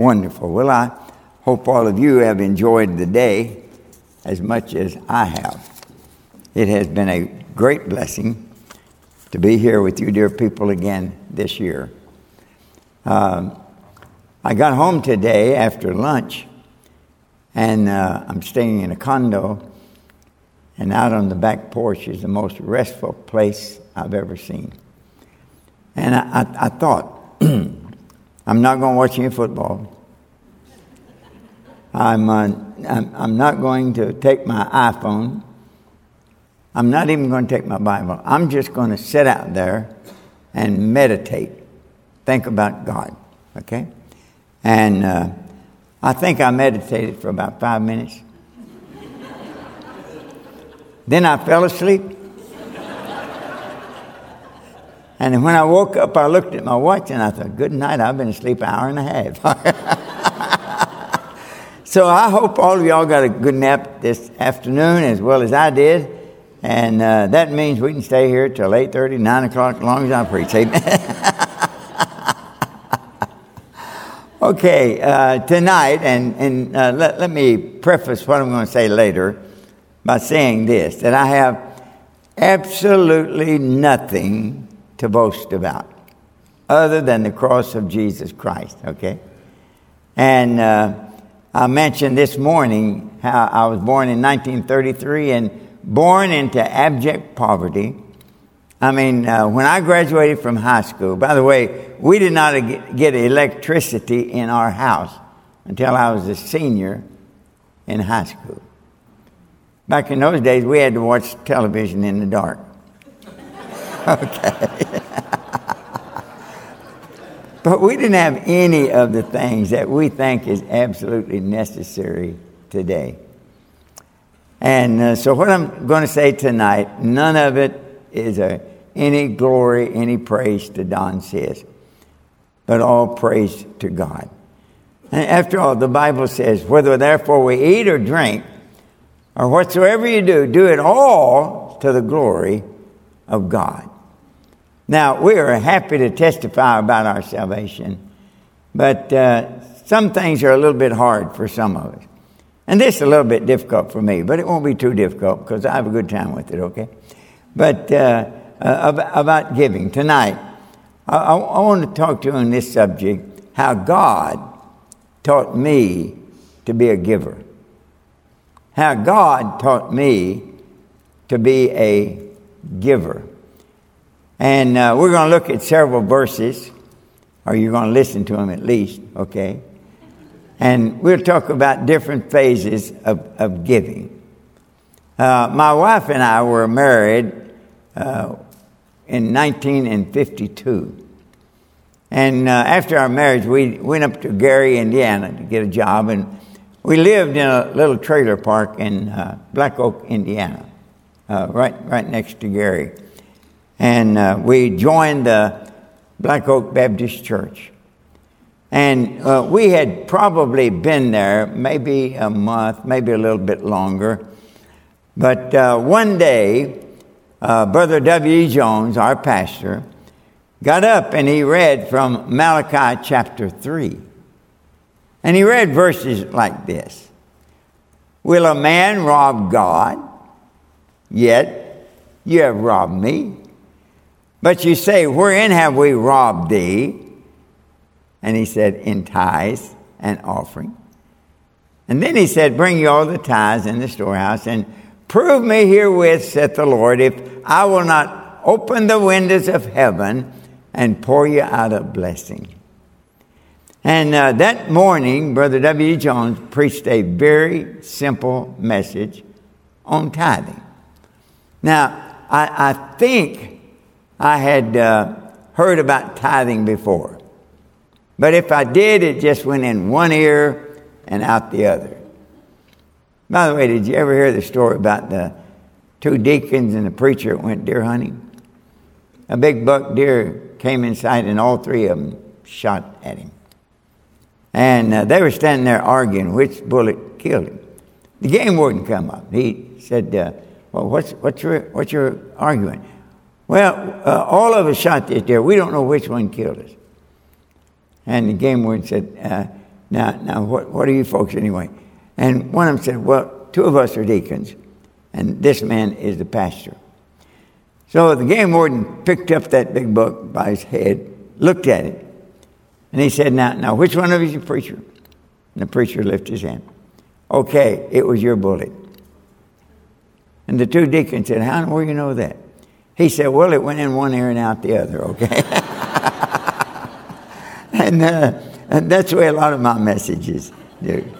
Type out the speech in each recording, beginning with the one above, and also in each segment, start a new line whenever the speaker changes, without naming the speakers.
wonderful. Well, I hope all of you have enjoyed the day as much as I have. It has been a great blessing to be here with you, dear people, again this year. Um, I got home today after lunch, and uh, I'm staying in a condo, and out on the back porch is the most restful place I've ever seen. And I, I, I thought, I'm not going to watch any football. I'm, uh, I'm, not going to take my iPhone I'm not even going to take my Bible. I'm just going to sit out there and meditate, think about God. Okay? And uh, I think I meditated for about five minutes. then I fell asleep. And when I woke up, I looked at my watch and I thought, good night, I've been asleep an hour and a half. so I hope all of y'all got a good nap this afternoon as well as I did. And uh, that means we can stay here till 8.30, 9 o'clock, as long as I preach. okay, uh, tonight, and, and uh, let, let me preface what I'm going to say later by saying this that I have absolutely nothing to boast about other than the cross of Jesus Christ, okay? And uh, I mentioned this morning how I was born in 1933 and born into abject poverty. I mean, uh, when I graduated from high school, by the way, we did not get electricity in our house until I was a senior in high school. Back in those days, we had to watch television in the dark. okay. but we didn't have any of the things that we think is absolutely necessary today. And uh, so, what I'm going to say tonight, none of it is a, any glory, any praise to Don Sisk, but all praise to God. And after all, the Bible says, whether therefore we eat or drink, or whatsoever you do, do it all to the glory of God. Now, we are happy to testify about our salvation, but uh, some things are a little bit hard for some of us. And this is a little bit difficult for me, but it won't be too difficult because I have a good time with it, okay? But uh, uh, about giving tonight, I, I, I want to talk to you on this subject how God taught me to be a giver. How God taught me to be a giver. And uh, we're going to look at several verses, or you're going to listen to them at least, okay? And we'll talk about different phases of, of giving. Uh, my wife and I were married uh, in 1952. And uh, after our marriage, we went up to Gary, Indiana to get a job. And we lived in a little trailer park in uh, Black Oak, Indiana, uh, right, right next to Gary. And uh, we joined the Black Oak Baptist Church. And uh, we had probably been there maybe a month, maybe a little bit longer. But uh, one day, uh, Brother W.E. Jones, our pastor, got up and he read from Malachi chapter 3. And he read verses like this Will a man rob God? Yet you have robbed me. But you say, Wherein have we robbed thee? And he said, In tithes and offering. And then he said, Bring you all the tithes in the storehouse and prove me herewith, saith the Lord, if I will not open the windows of heaven and pour you out a blessing. And uh, that morning, Brother W. Jones preached a very simple message on tithing. Now, I, I think I had uh, heard about tithing before. But if I did, it just went in one ear and out the other. By the way, did you ever hear the story about the two deacons and the preacher that went deer hunting? A big buck deer came in sight, and all three of them shot at him. And uh, they were standing there arguing which bullet killed him. The game warden come up. He said, uh, "Well, what's what's your what's your argument?" Well, uh, all of us shot this deer. We don't know which one killed us. And the game warden said, uh, now, now what, what are you folks anyway? And one of them said, Well, two of us are deacons, and this man is the pastor. So the game warden picked up that big book by his head, looked at it, and he said, Now, now which one of you is a preacher? And the preacher lifted his hand. Okay, it was your bullet. And the two deacons said, How do you know that? He said, Well, it went in one ear and out the other, okay? and, uh, and that's the way a lot of my messages do.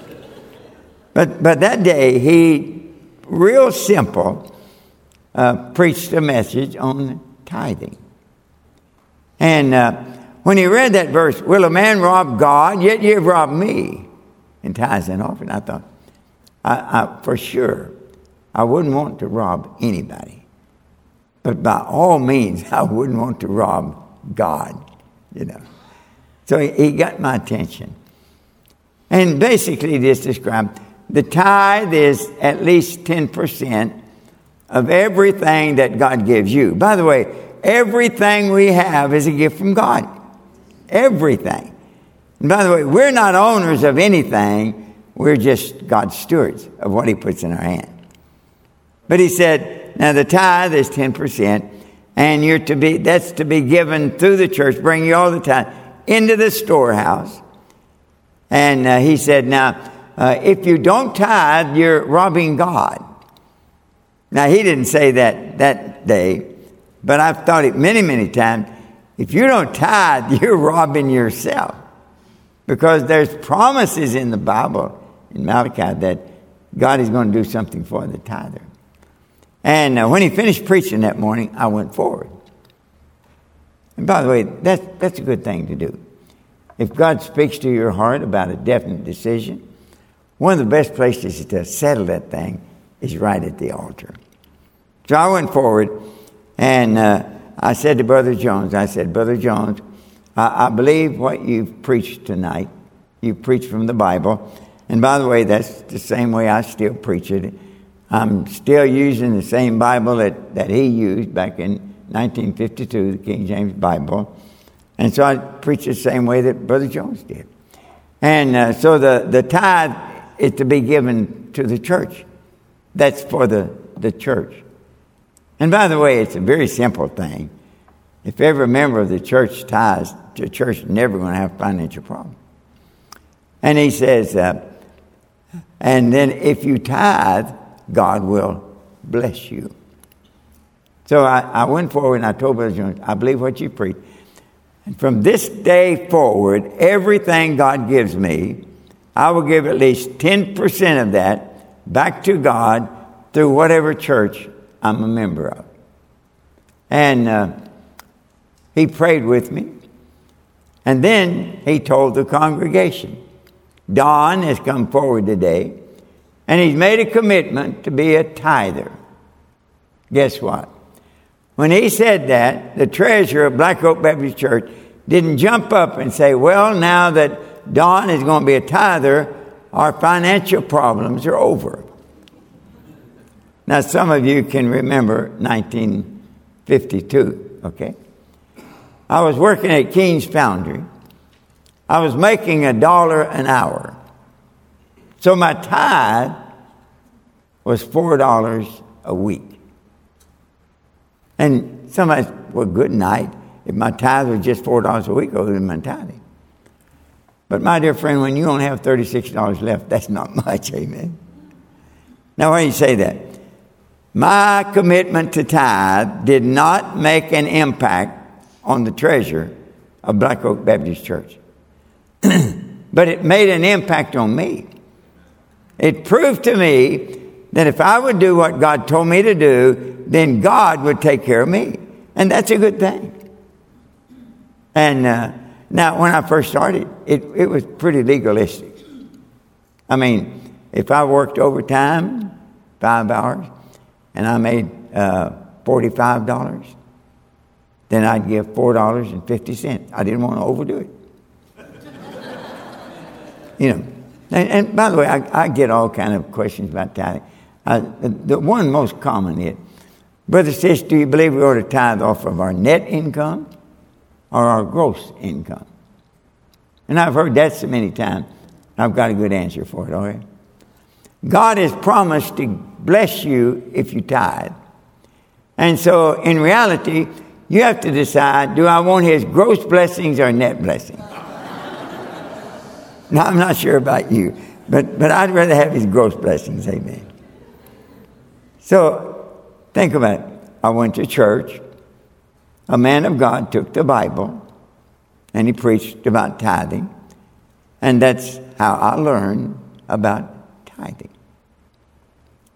But, but that day, he, real simple, uh, preached a message on tithing. And uh, when he read that verse, Will a man rob God? Yet ye have robbed me in tithes and offering. I thought, I, I, for sure, I wouldn't want to rob anybody. But by all means, I wouldn't want to rob God, you know. So he, got my attention. And basically, this described the tithe is at least 10% of everything that God gives you. By the way, everything we have is a gift from God. Everything. And by the way, we're not owners of anything, we're just God's stewards of what He puts in our hand. But He said, now the tithe is 10%, and you're to be, that's to be given through the church, bring you all the time into the storehouse. And uh, He said, now, uh, if you don't tithe, you're robbing God. Now, he didn't say that that day, but I've thought it many, many times. If you don't tithe, you're robbing yourself. Because there's promises in the Bible, in Malachi, that God is going to do something for the tither. And uh, when he finished preaching that morning, I went forward. And by the way, that's, that's a good thing to do. If God speaks to your heart about a definite decision, one of the best places to settle that thing is right at the altar. So I went forward and uh, I said to Brother Jones, I said, Brother Jones, I, I believe what you've preached tonight. You preached from the Bible. And by the way, that's the same way I still preach it. I'm still using the same Bible that, that he used back in 1952, the King James Bible. And so I preach the same way that Brother Jones did. And uh, so the, the tithe is to be given to the church. That's for the, the church. And by the way, it's a very simple thing. If every member of the church tithes, the church is never going to have financial problem. And he says, uh, and then if you tithe, God will bless you. So I, I went forward and I told Brother Jones, I believe what you preach. And from this day forward, everything God gives me, I will give at least 10% of that back to God through whatever church I'm a member of. And uh, he prayed with me. And then he told the congregation, Don has come forward today, and he's made a commitment to be a tither. Guess what? When he said that, the treasurer of Black Oak Baptist Church didn't jump up and say, Well, now that Don is going to be a tither, our financial problems are over. Now, some of you can remember 1952, okay? I was working at Keen's Foundry. I was making a dollar an hour. So my tithe was $4 a week. And somebody said, well, good night. If my tithe was just $4 a week, I would have been tithing. But my dear friend, when you only have $36 left, that's not much, amen. Now, why do you say that? My commitment to tithe did not make an impact on the treasure of Black Oak Baptist Church. but it made an impact on me. It proved to me that if I would do what God told me to do, then God would take care of me. And that's a good thing. And uh, now, when I first started, it, it was pretty legalistic. I mean, if I worked overtime, five hours, and I made uh, $45, then I'd give $4.50. I didn't want to overdo it. you know, and, and, by the way, I, I, get all kind of questions about tithing. Uh, the, the, one most common is, Brother Sisk, do you believe we ought to tithe off of our net income? or our gross income. And I've heard that so many times, I've got a good answer for it, all right? God has promised to bless you if you tithe. And so, in reality, you have to decide do I want his gross blessings or net blessings? Now, I'm not sure about you, but, but I'd rather have his gross blessings, amen. So, think about it. I went to church. A man of God took the Bible and he preached about tithing. And that's how I learned about tithing.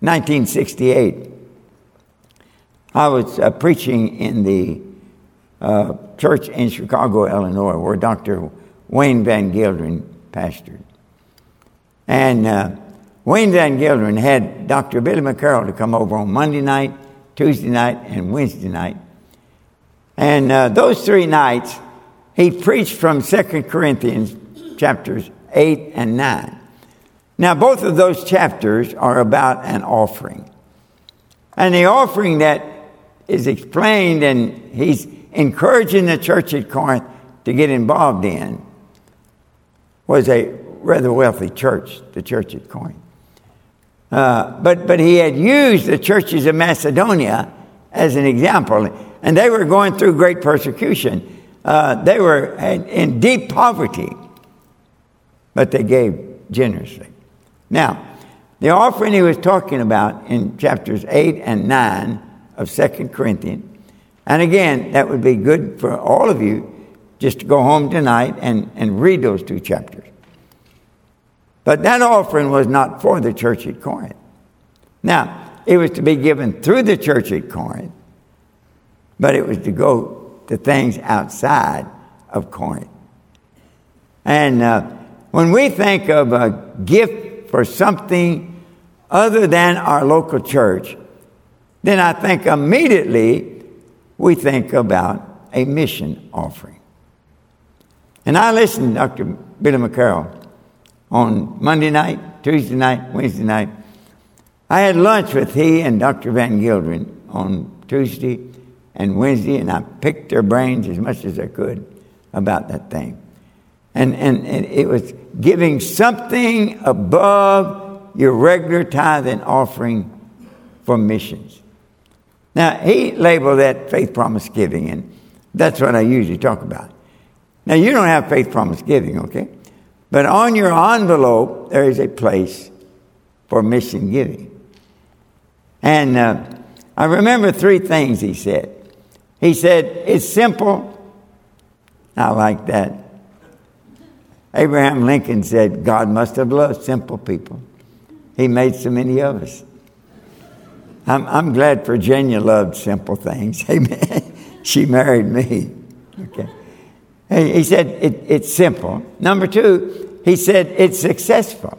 1968, I was uh, preaching in the uh, church in Chicago, Illinois, where Dr. Wayne Van Gelderen pastored. And uh, Wayne Van Gelderen had Dr. Billy McCarroll to come over on Monday night, Tuesday night, and Wednesday night. And uh, those three nights, he preached from 2 Corinthians chapters 8 and 9. Now, both of those chapters are about an offering. And the offering that is explained and he's encouraging the church at Corinth to get involved in was a rather wealthy church, the church at Corinth. Uh, but, but he had used the churches of Macedonia as an example, and they were going through great persecution. Uh, they were in deep poverty, but they gave generously. Now, the offering he was talking about in chapters 8 and 9 of Second Corinthians. And again, that would be good for all of you just to go home tonight and, and read those two chapters. But that offering was not for the church at Corinth. Now, it was to be given through the church at Corinth, but it was to go to things outside of Corinth. And uh, when we think of a gift for something other than our local church, then I think immediately we think about a mission offering. And I listened to Dr. Billy McCarroll on Monday night, Tuesday night, Wednesday night. I had lunch with he and Dr. Van Gelderen on Tuesday and Wednesday, and I picked their brains as much as I could about that thing. And, and, and it was giving something above your regular tithe and offering for missions. Now, he labeled that faith promise giving, and that's what I usually talk about. Now, you don't have faith promise giving, okay? But on your envelope, there is a place for mission giving. And uh, I remember three things he said. He said, It's simple. I like that. Abraham Lincoln said, God must have loved simple people. He made so many of us. I'm, I'm glad Virginia loved simple things. Amen. she married me. Okay. He said it, it's simple. Number two, he said it's successful.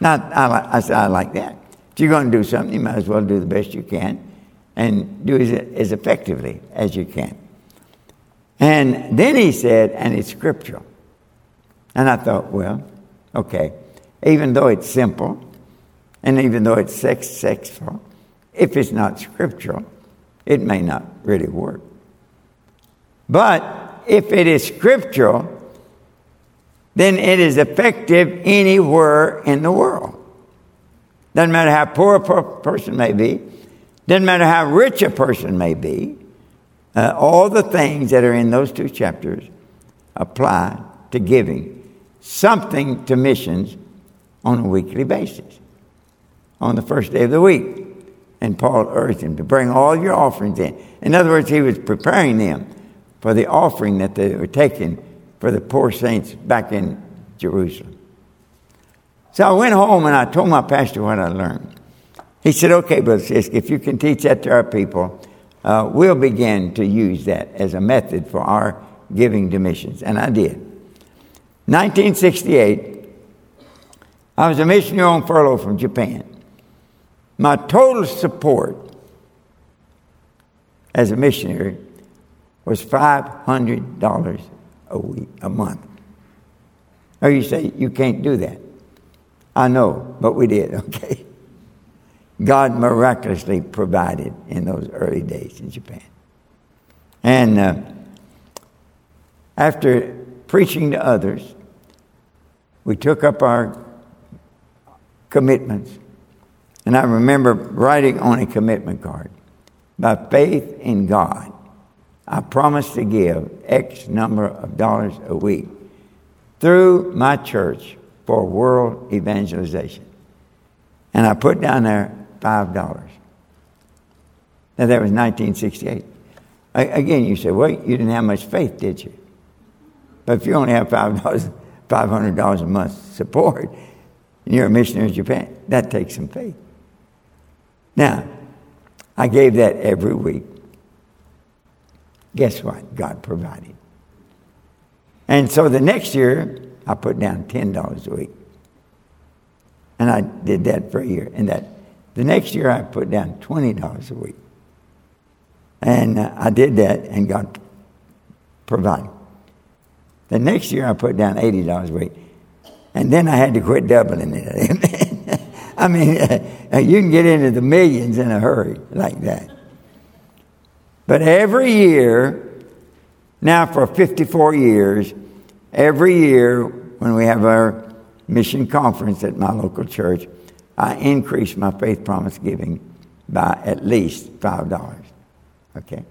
Now, I, I said, I like that. If you're going to do something, you might as well do the best you can and do it as effectively as you can. And then he said, and it's scriptural. And I thought, well, okay, even though it's simple and even though it's successful, if it's not scriptural, it may not really work. But if it is scriptural, then it is effective anywhere in the world. Doesn't matter how poor a person may be, doesn't matter how rich a person may be, uh, all the things that are in those two chapters apply to giving something to missions on a weekly basis, on the first day of the week. And Paul urged him to bring all your offerings in. In other words, he was preparing them for the offering that they were taking for the poor saints back in Jerusalem. So I went home and I told my pastor what I learned. He said, Okay, Brother Sisk, if you can teach that to our people, uh, we'll begin to use that as a method for our giving to missions. And I did. 1968, I was a missionary on furlough from Japan. My total support as a missionary was $500 a week, a month. Or you say, you can't do that. I know, but we did, okay? God miraculously provided in those early days in Japan. And uh, after preaching to others, we took up our commitments. And I remember writing on a commitment card by faith in God, I promise to give X number of dollars a week through my church for world evangelization. And I put down there $5. Now, that was 1968. I, again, you say, well, you didn't have much faith, did you? But if you only have $5, $500 a month support, and you're a missionary in Japan, that takes some faith. Now, I gave that every week. Guess what? God provided. And so the next year, I put down $10 a week. And I did that for a year. And that the next year, I put down $20 a week. And uh, I did that, and God provided. The next year, I put down $80 a week. And then I had to quit doubling it. I mean, uh, you can get into the millions in a hurry like that. But every year, now for 54 years, every year when we have our mission conference at my local church, I increase my faith promise giving by at least $5. Okay?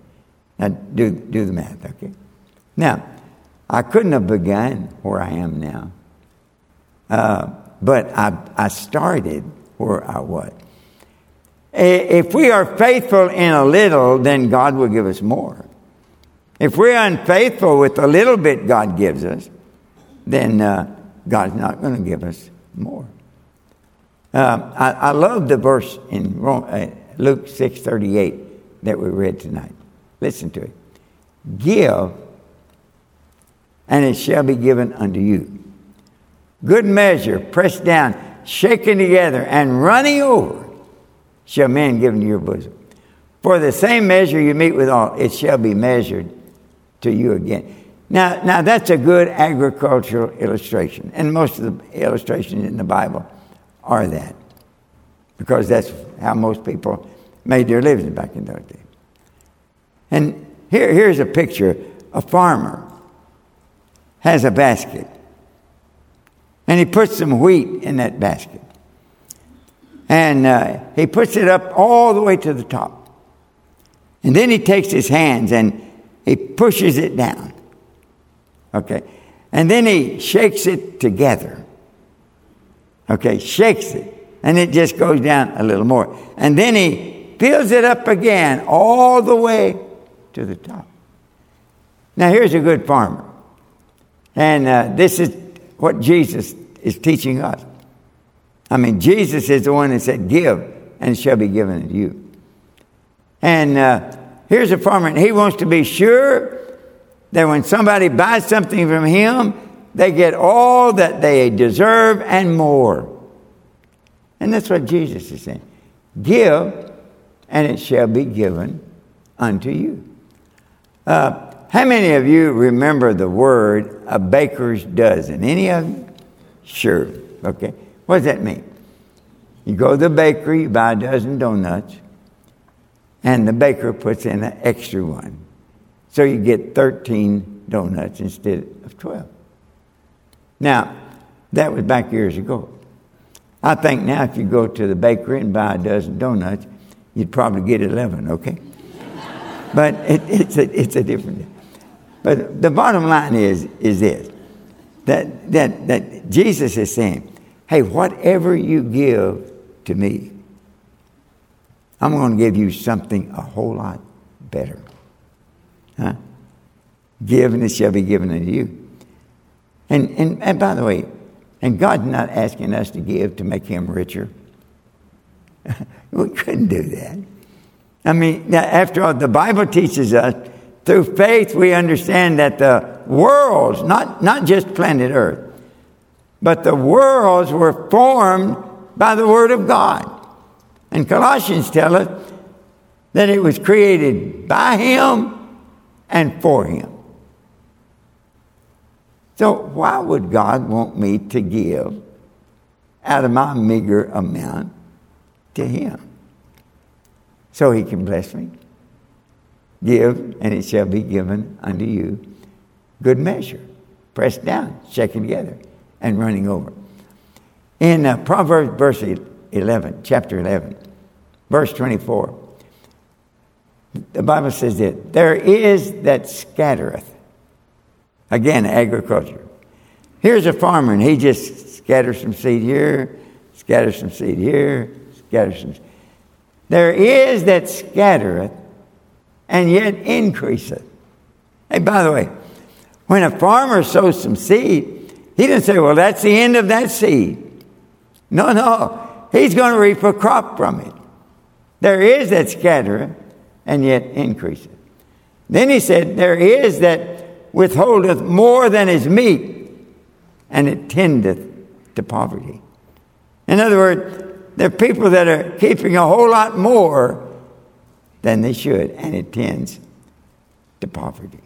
Now, do, do the math, okay? Now, I couldn't have begun where I am now uh, but I, I started where I was. If we are faithful in a little, then God will give us more. If we're unfaithful with the little bit God gives us, then uh, God's not going to give us more. Uh, I, I, love the verse in uh, Luke 6.38 that we read tonight. Listen to it. Give, and it shall be given unto you good measure, pressed down, shaken together, and running over, shall men give into your bosom. For the same measure you meet with all, it shall be measured to you again. Now, now that's a good agricultural illustration, and most of the illustrations in the Bible are that, because that's how most people made their living back in those days. And here, here's a picture: a farmer has a basket and he puts some wheat in that basket. And uh, he puts it up all the way to the top. And then he takes his hands and he pushes it down. Okay. And then he shakes it together. Okay, shakes it. And it just goes down a little more. And then he fills it up again all the way to the top. Now, here's a good farmer. And uh, this is what Jesus is teaching us. I mean, Jesus is the one that said, Give, and it shall be given to you. And uh, here's a farmer, and he wants to be sure that when somebody buys something from him, they get all that they deserve and more. And that's what Jesus is saying. Give, and it shall be given unto you. Uh, how many of you remember the word a baker's dozen? Any of you? Sure. Okay. What does that mean? You go to the bakery, you buy a dozen donuts, and the baker puts in an extra one. So you get 13 donuts instead of 12. Now, that was back years ago. I think now if you go to the bakery and buy a dozen donuts, you'd probably get 11, okay? but it, it's, a, it's a different. But the bottom line is, is this that, that, that Jesus is saying, hey, whatever you give to me, I'm going to give you something a whole lot better. Huh? Give and it shall be given unto you. And, and, and by the way, and God's not asking us to give to make him richer. we couldn't do that. I mean, after all, the Bible teaches us through faith, we understand that the worlds, not, not just planet Earth, but the worlds were formed by the Word of God. And Colossians tell us that it was created by Him and for Him. So, why would God want me to give out of my meager amount to Him? So He can bless me. Give, and it shall be given unto you. Good measure. Pressed down, shaken together. And running over. In uh, Proverbs verse 11, chapter 11, verse 24, the Bible says that there is that scattereth. Again, agriculture. Here's a farmer and he just scatters some seed here, scatters some seed here, scatters some. There is that scattereth and yet increaseth. Hey, by the way, when a farmer sows some seed, he didn't say, well, that's the end of that seed. No, no. He's going to reap a crop from it. There is that scattereth and yet increaseth. Then he said, There is that withholdeth more than is meet, and it tendeth to poverty. In other words, there are people that are keeping a whole lot more than they should, and it tends to poverty.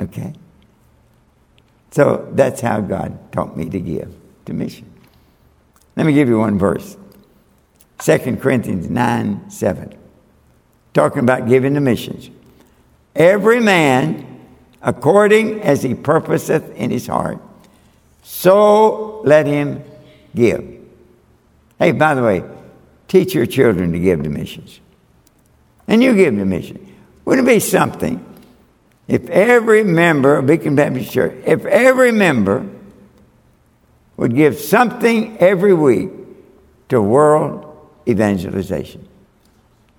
Okay? So that's how God taught me to give to mission. Let me give you one verse 2 Corinthians 9 7. Talking about giving to missions. Every man according as he purposeth in his heart, so let him give. Hey, by the way, teach your children to give to missions. And you give to missions. Wouldn't it be something if every member of Beacon Baptist Church, if every member would give something every week to world evangelization?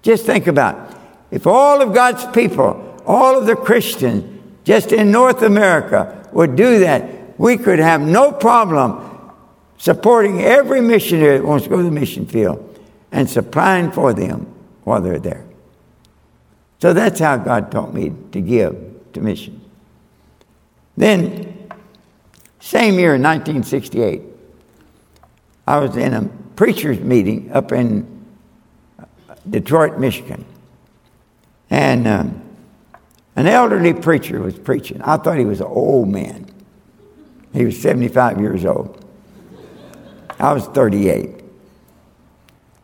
Just think about it. if all of God's people, all of the Christians, just in North America would do that, we could have no problem supporting every missionary that wants to go to the mission field and supplying for them while they're there. So that's how God taught me to give to mission. Then, same year in 1968, I was in a preacher's meeting up in Detroit, Michigan. And um, an elderly preacher was preaching. I thought he was an old man. He was 75 years old. I was 38.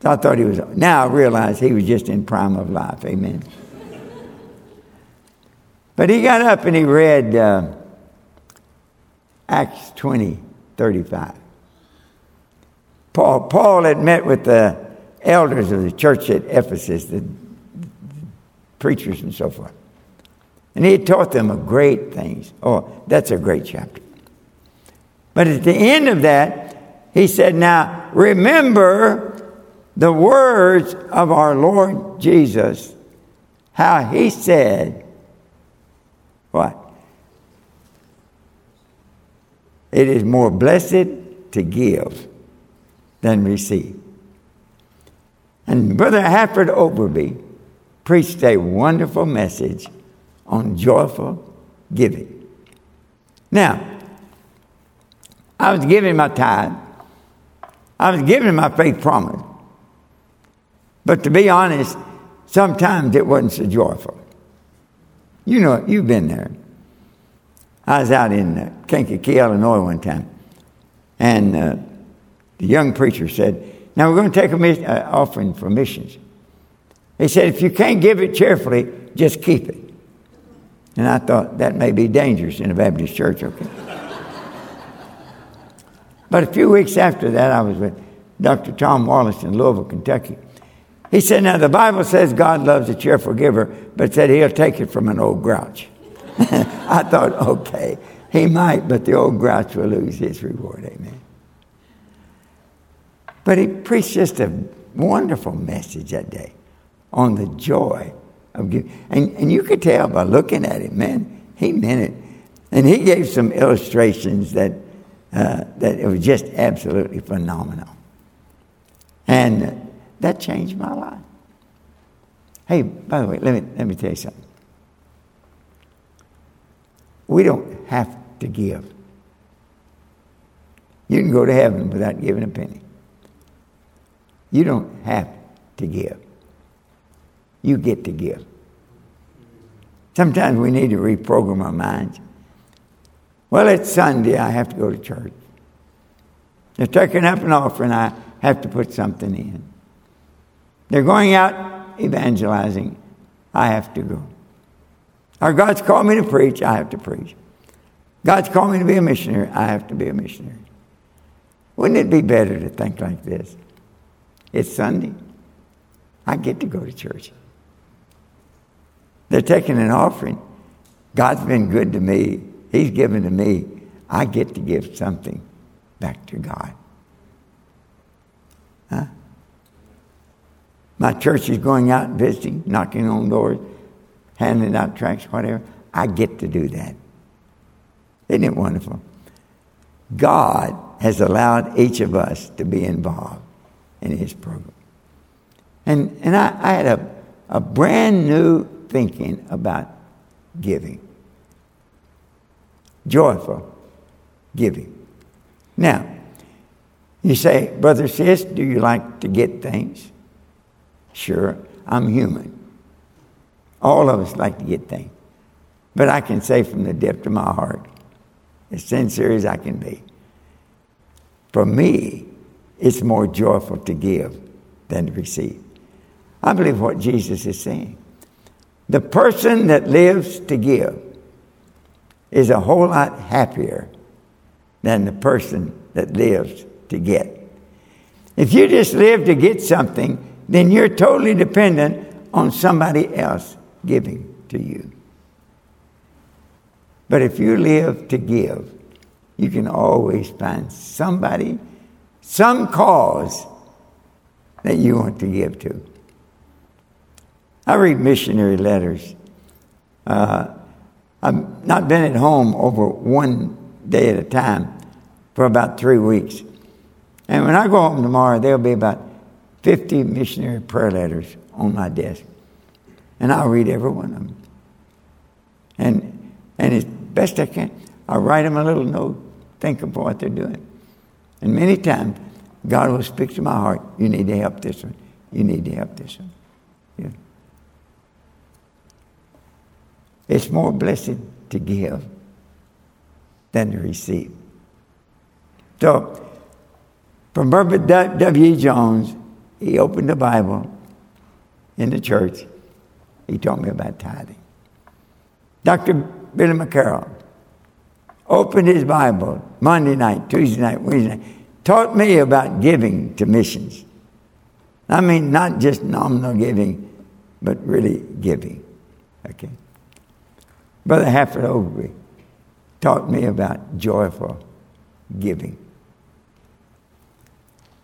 So I thought he was, now I realize he was just in prime of life. Amen. But he got up and he read uh, Acts 20, 35. Paul, Paul had met with the elders of the church at Ephesus, the preachers and so forth. And he taught them a great things. Oh, that's a great chapter. But at the end of that, he said, Now remember the words of our Lord Jesus, how he said, What? It is more blessed to give than receive. And Brother Hafford Overby preached a wonderful message on joyful giving. Now, I was giving my tithe. I was giving my faith promise. But to be honest, sometimes it wasn't so joyful. You know, you've been there. I was out in uh, Kankakee, Illinois one time, and uh, the young preacher said, Now we're going to take an uh, offering for missions. He said, If you can't give it cheerfully, just keep it. And I thought that may be dangerous in a Baptist church, okay? but a few weeks after that, I was with Dr. Tom Wallace in Louisville, Kentucky. He said, Now the Bible says God loves a cheerful giver, but said he'll take it from an old grouch. I thought, okay, he might, but the old grouch will lose his reward. Amen. But he preached just a wonderful message that day on the joy of giving. And, and you could tell by looking at him, man, he meant it. And he gave some illustrations that, uh, that it was just absolutely phenomenal. And that changed my life. Hey, by the way, let me, let me tell you something. We don't have to give. You can go to heaven without giving a penny. You don't have to give. You get to give. Sometimes we need to reprogram our minds. Well, it's Sunday, I have to go to church. They're taking up an offering, I have to put something in. They're going out evangelizing, I have to go. Our God's called me to preach, I have to preach. God's called me to be a missionary. I have to be a missionary. Wouldn't it be better to think like this? It's Sunday. I get to go to church. They're taking an offering. God's been good to me. He's given to me. I get to give something back to God. Huh? My church is going out and visiting, knocking on doors, handing out tracts, whatever. I get to do that. Isn't it wonderful? God has allowed each of us to be involved in His program. And, and I, I had a, a brand new thinking about giving. Joyful giving. Now, you say, Brother Sisk, do you like to get things? Sure, I'm human. All of us like to get things. But I can say from the depth of my heart, as sincere as I can be, for me, it's more joyful to give than to receive. I believe what Jesus is saying. The person that lives to give is a whole lot happier than the person that lives to get. If you just live to get something, then you're totally dependent on somebody else giving to you. But if you live to give, you can always find somebody, some cause that you want to give to. I read missionary letters. Uh, I've not been at home over one day at a time for about three weeks. And when I go home tomorrow, there'll be about 50 missionary prayer letters on my desk. And I'll read every one of them. And, and as best I can, I'll write them a little note, think of what they're doing. And many times, God will speak to my heart, you need to help this one. You need to help this one. Yeah. It's more blessed to give than to receive. So, from Herbert W. Jones, he opened the Bible in the church. He taught me about tithing. Dr. Billy McCarroll opened his Bible Monday night, Tuesday night, Wednesday night, taught me about giving to missions. I mean, not just nominal giving, but really giving. Okay. Brother Hafford Overby taught me about joyful giving.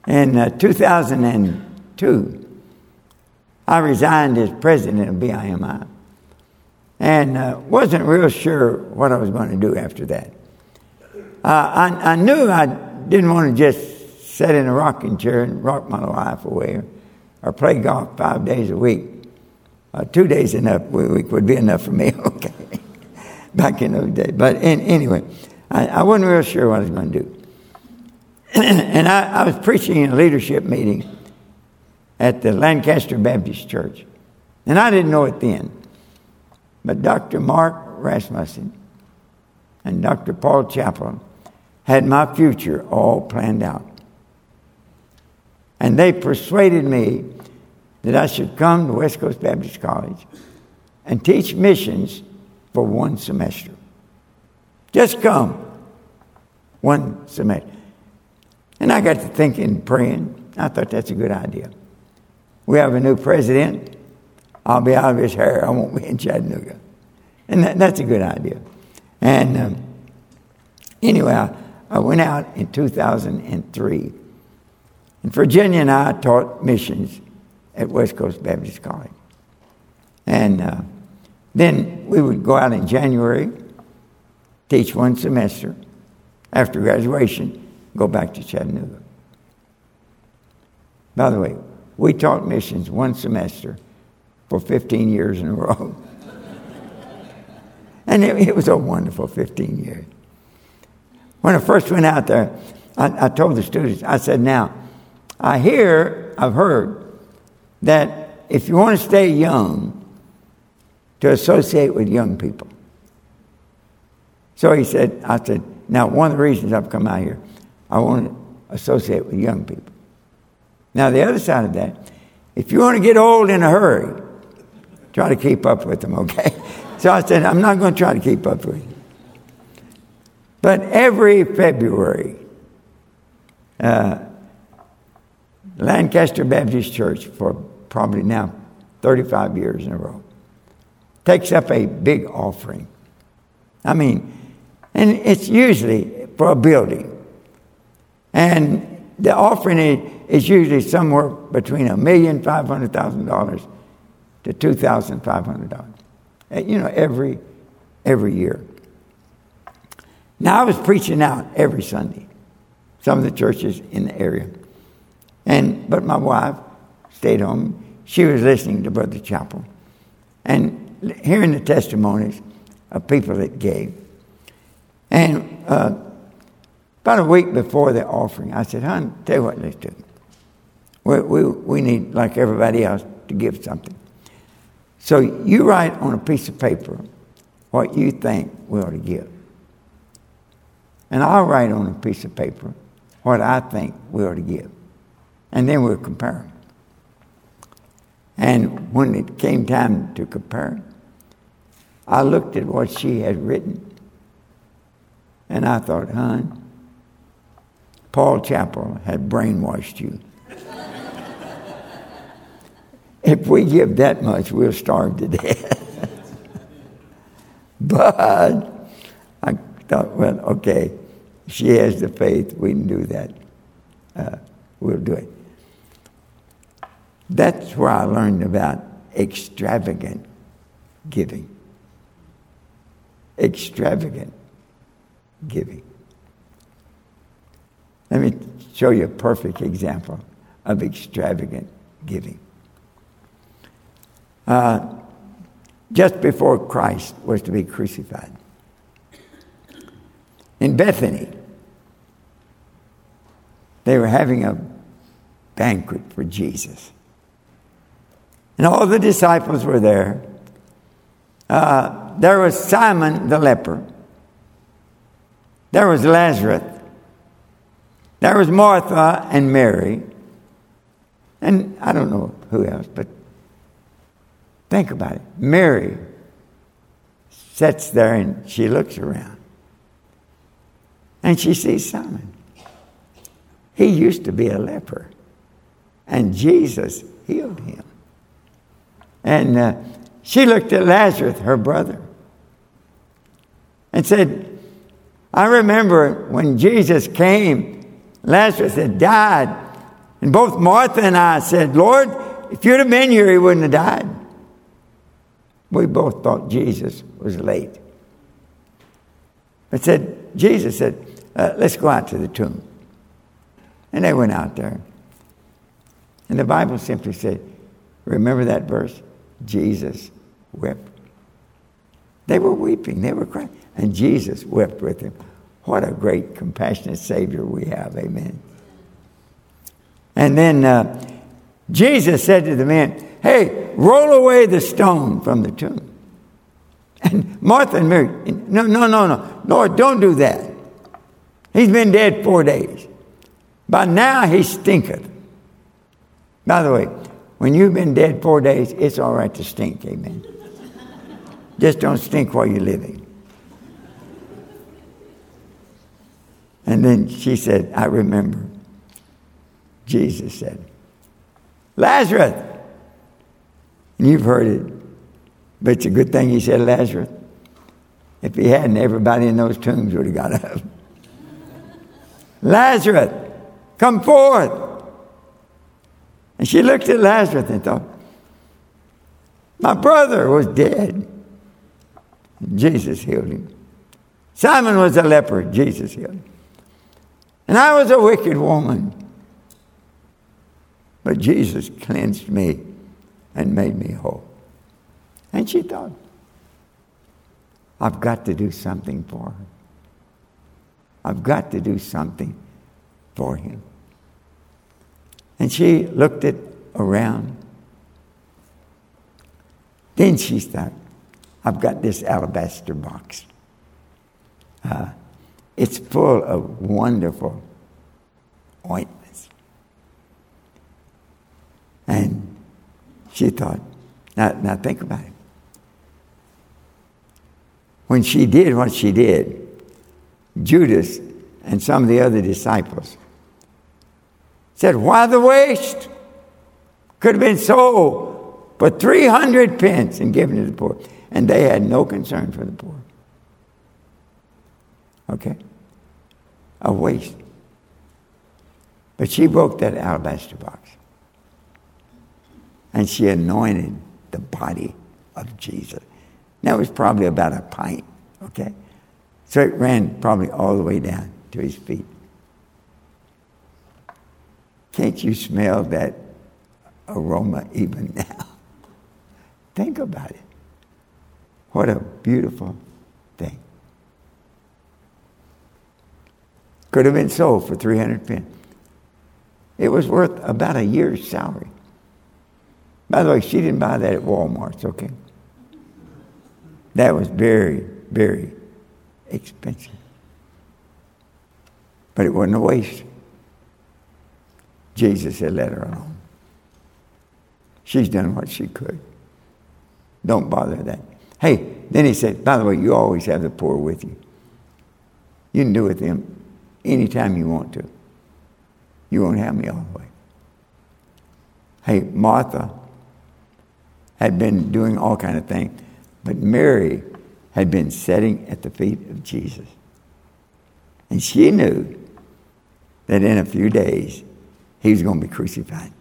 In uh, 2002, I resigned as president of BIMI and uh, wasn't real sure what I was going to do after that. Uh, I, I, knew I didn't want to just sit in a rocking chair and rock my life away or, or play golf five days a week. Uh, two days enough a week would be enough for me, okay, back in those days. But in, anyway, I, I wasn't real sure what I was going to do. and I, I, was preaching in a leadership meeting at the Lancaster Baptist Church. And I didn't know it then. But Dr. Mark Rasmussen and Dr. Paul Chappell had my future all planned out. And they persuaded me that I should come to West Coast Baptist College and teach missions for one semester. Just come one semester. And I got to thinking, praying. I thought that's a good idea. We have a new president. I'll be out of his hair. I won't be in Chattanooga. And that, that's a good idea. And um, anyway, I, I went out in 2003. And Virginia and I taught missions at West Coast Baptist College. And uh, then we would go out in January, teach one semester after graduation, go back to Chattanooga. By the way, we taught missions one semester for 15 years in a row. and it, it, was a wonderful 15 years. When I first went out there, I, I told the students, I said, now, I hear, I've heard that if you want to stay young, to associate with young people. So he said, I said, now, one of the reasons I've come out here, I want to associate with young people. Now, the other side of that, if you want to get old in a hurry, try to keep up with them, okay? So I said, I'm not going to try to keep up with you. But every February, uh, Lancaster Baptist Church, for probably now 35 years in a row, takes up a big offering. I mean, and it's usually for a building. And the offering is usually somewhere between a million five hundred thousand dollars to two thousand five hundred dollars. Uh, you know, every every year. Now I was preaching out every Sunday, some of the churches in the area. And but my wife stayed home. She was listening to Brother Chappell and hearing the testimonies of people that gave. And uh, about a week before the offering, I said, hon, tell you what, let's do. We, we, we need, like everybody else, to give something. So you write on a piece of paper what you think we ought to give. And I'll write on a piece of paper what I think we ought to give. And then we'll compare. And when it came time to compare, I looked at what she had written and I thought, hon, Paul Chappell had brainwashed you. if we give that much, we'll starve to death. but I thought, well, okay, she has the faith, we can do that. Uh, we'll do it. That's where I learned about extravagant giving. Extravagant giving. Let me show you a perfect example of extravagant giving. Uh, just before Christ was to be crucified, in Bethany, they were having a banquet for Jesus. And all the disciples were there. Uh, there was Simon the leper. There was Lazarus. There was Martha and Mary. And I don't know who else, but think about it. Mary sits there and she looks around. And she sees Simon. He used to be a leper. And Jesus healed him. And uh, she looked at Lazarus, her brother, and said, I remember when Jesus came, Lazarus had died. And both Martha and I said, Lord, if you'd have been here, he wouldn't have died. We both thought Jesus was late. But said, Jesus said, uh, let's go out to the tomb. And they went out there. And the Bible simply said, remember that verse? Jesus wept. They were weeping, they were crying. And Jesus wept with him. What a great, compassionate Savior we have. Amen. And then uh, Jesus said to the men, Hey, roll away the stone from the tomb. And Martha and Mary, no, no, no, no. Lord, don't do that. He's been dead four days. By now he stinketh. By the way, when you've been dead four days, it's all right to stink. Amen. Just don't stink while you're living. And then she said, I remember. Jesus said, Lazarus. And you've heard it, but it's a good thing he said Lazarus. If he hadn't, everybody in those tombs would have got up. Lazarus, come forth. And she looked at Lazarus and thought, My brother was dead. Jesus healed him. Simon was a leper. Jesus healed him. And I was a wicked woman. But Jesus cleansed me and made me whole. And she thought, I've got to do something for her. I've got to do something for him. And she looked it around. Then she thought, I've got this alabaster box. Uh, it's full of wonderful ointments. And she thought, now, now think about it. When she did what she did, Judas and some of the other disciples. Said, Why the waste? Could have been sold for 300 pence and given to the poor. And they had no concern for the poor. Okay? A waste. But she broke that alabaster box. And she anointed the body of Jesus. That was probably about a pint, okay? So it ran probably all the way down to his feet. Can't you smell that aroma even now? Think about it. What a beautiful thing. Could have been sold for 300 pence. It was worth about a year's salary. By the way, she didn't buy that at Walmart, okay? That was very, very expensive. But it wasn't a waste. Jesus had let her alone. She's done what she could. Don't bother that. Hey, then he said, by the way, you always have the poor with you. You can do with them anytime you want to. You won't have me all the way. Hey, Martha had been doing all kind of things, but Mary had been sitting at the feet of Jesus. And she knew that in a few days he was going to be crucified.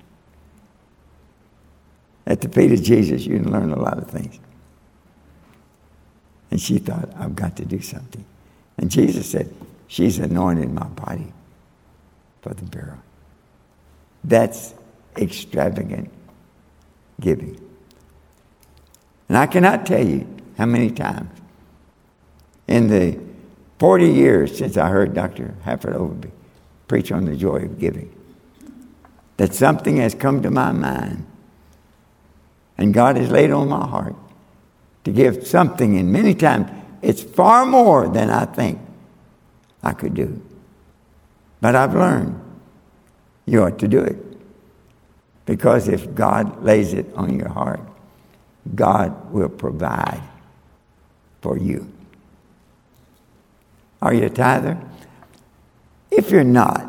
At the feet of Jesus, you can learn a lot of things. And she thought, I've got to do something. And Jesus said, She's anointed my body for the burial. That's extravagant giving. And I cannot tell you how many times in the 40 years since I heard Dr. Hafford Overby preach on the joy of giving that something has come to my mind and God has laid on my heart to give something, and many times it's far more than I think I could do. But I've learned you ought to do it. Because if God lays it on your heart, God will provide for you. Are you a tither? If you're not,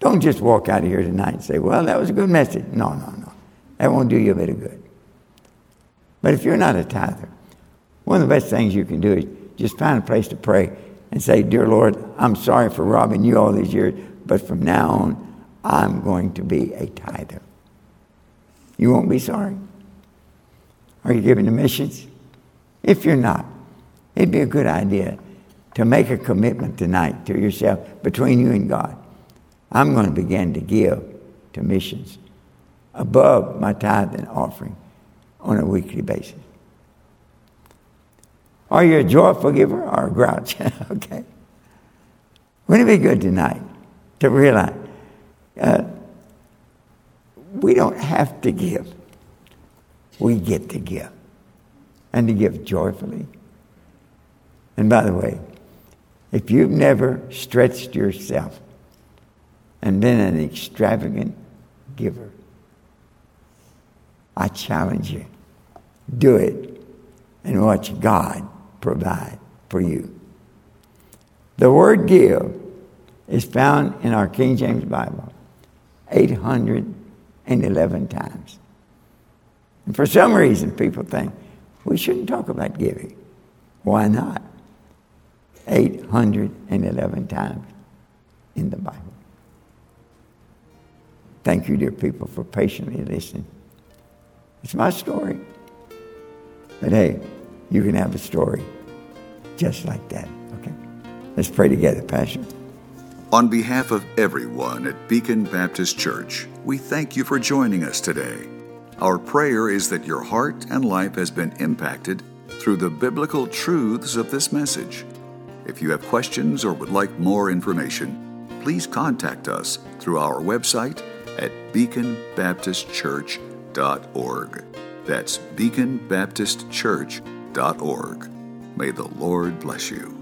don't just walk out of here tonight and say, well, that was a good message. No, no, no. That won't do you a bit of good. But if you're not a tither, one of the best things you can do is just find a place to pray and say, Dear Lord, I'm sorry for robbing you all these years, but from now on, I'm going to be a tither. You won't be sorry. Are you giving to missions? If you're not, it'd be a good idea to make a commitment tonight to yourself between you and God. I'm going to begin to give to missions above my tithe and offering on a weekly basis. Are you a joyful giver or a grouch? okay. Wouldn't it be good tonight to realize uh, we don't have to give, we get to give, and to give joyfully. And by the way, if you've never stretched yourself and been an extravagant giver, I challenge you do it and watch God provide for you. The word give is found in our King James Bible 811 times. And for some reason, people think we shouldn't talk about giving. Why not? 811 times in the Bible. Thank you, dear people, for patiently listening. It's my story. But hey, you can have a story just like that. Okay? Let's pray together, Pastor.
On behalf of everyone at Beacon Baptist Church, we thank you for joining us today. Our prayer is that your heart and life has been impacted through the biblical truths of this message. If you have questions or would like more information, please contact us through our website at beaconbaptistchurch.org. That's beaconbaptistchurch.org. May the Lord bless you.